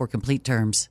for complete terms.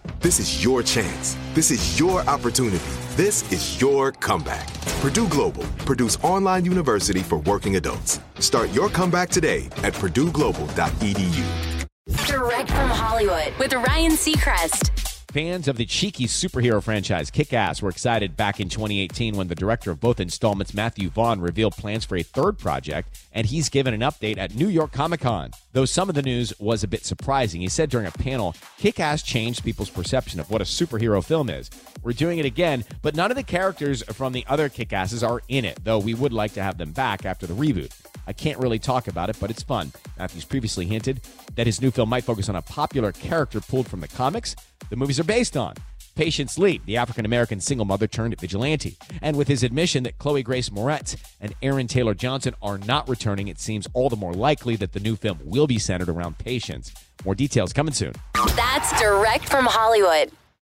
This is your chance. This is your opportunity. This is your comeback. Purdue Global, Purdue's online university for working adults. Start your comeback today at purdueglobal.edu. Direct from Hollywood with Ryan Seacrest. Fans of the cheeky superhero franchise Kick Ass were excited back in 2018 when the director of both installments, Matthew Vaughn, revealed plans for a third project, and he's given an update at New York Comic Con. Though some of the news was a bit surprising, he said during a panel, Kick Ass changed people's perception of what a superhero film is. We're doing it again, but none of the characters from the other Kick Asses are in it, though we would like to have them back after the reboot. I can't really talk about it, but it's fun. Matthews previously hinted that his new film might focus on a popular character pulled from the comics the movies are based on. Patience Lee, the African American single mother turned vigilante. And with his admission that Chloe Grace Moretz and Aaron Taylor Johnson are not returning, it seems all the more likely that the new film will be centered around Patience. More details coming soon. That's direct from Hollywood.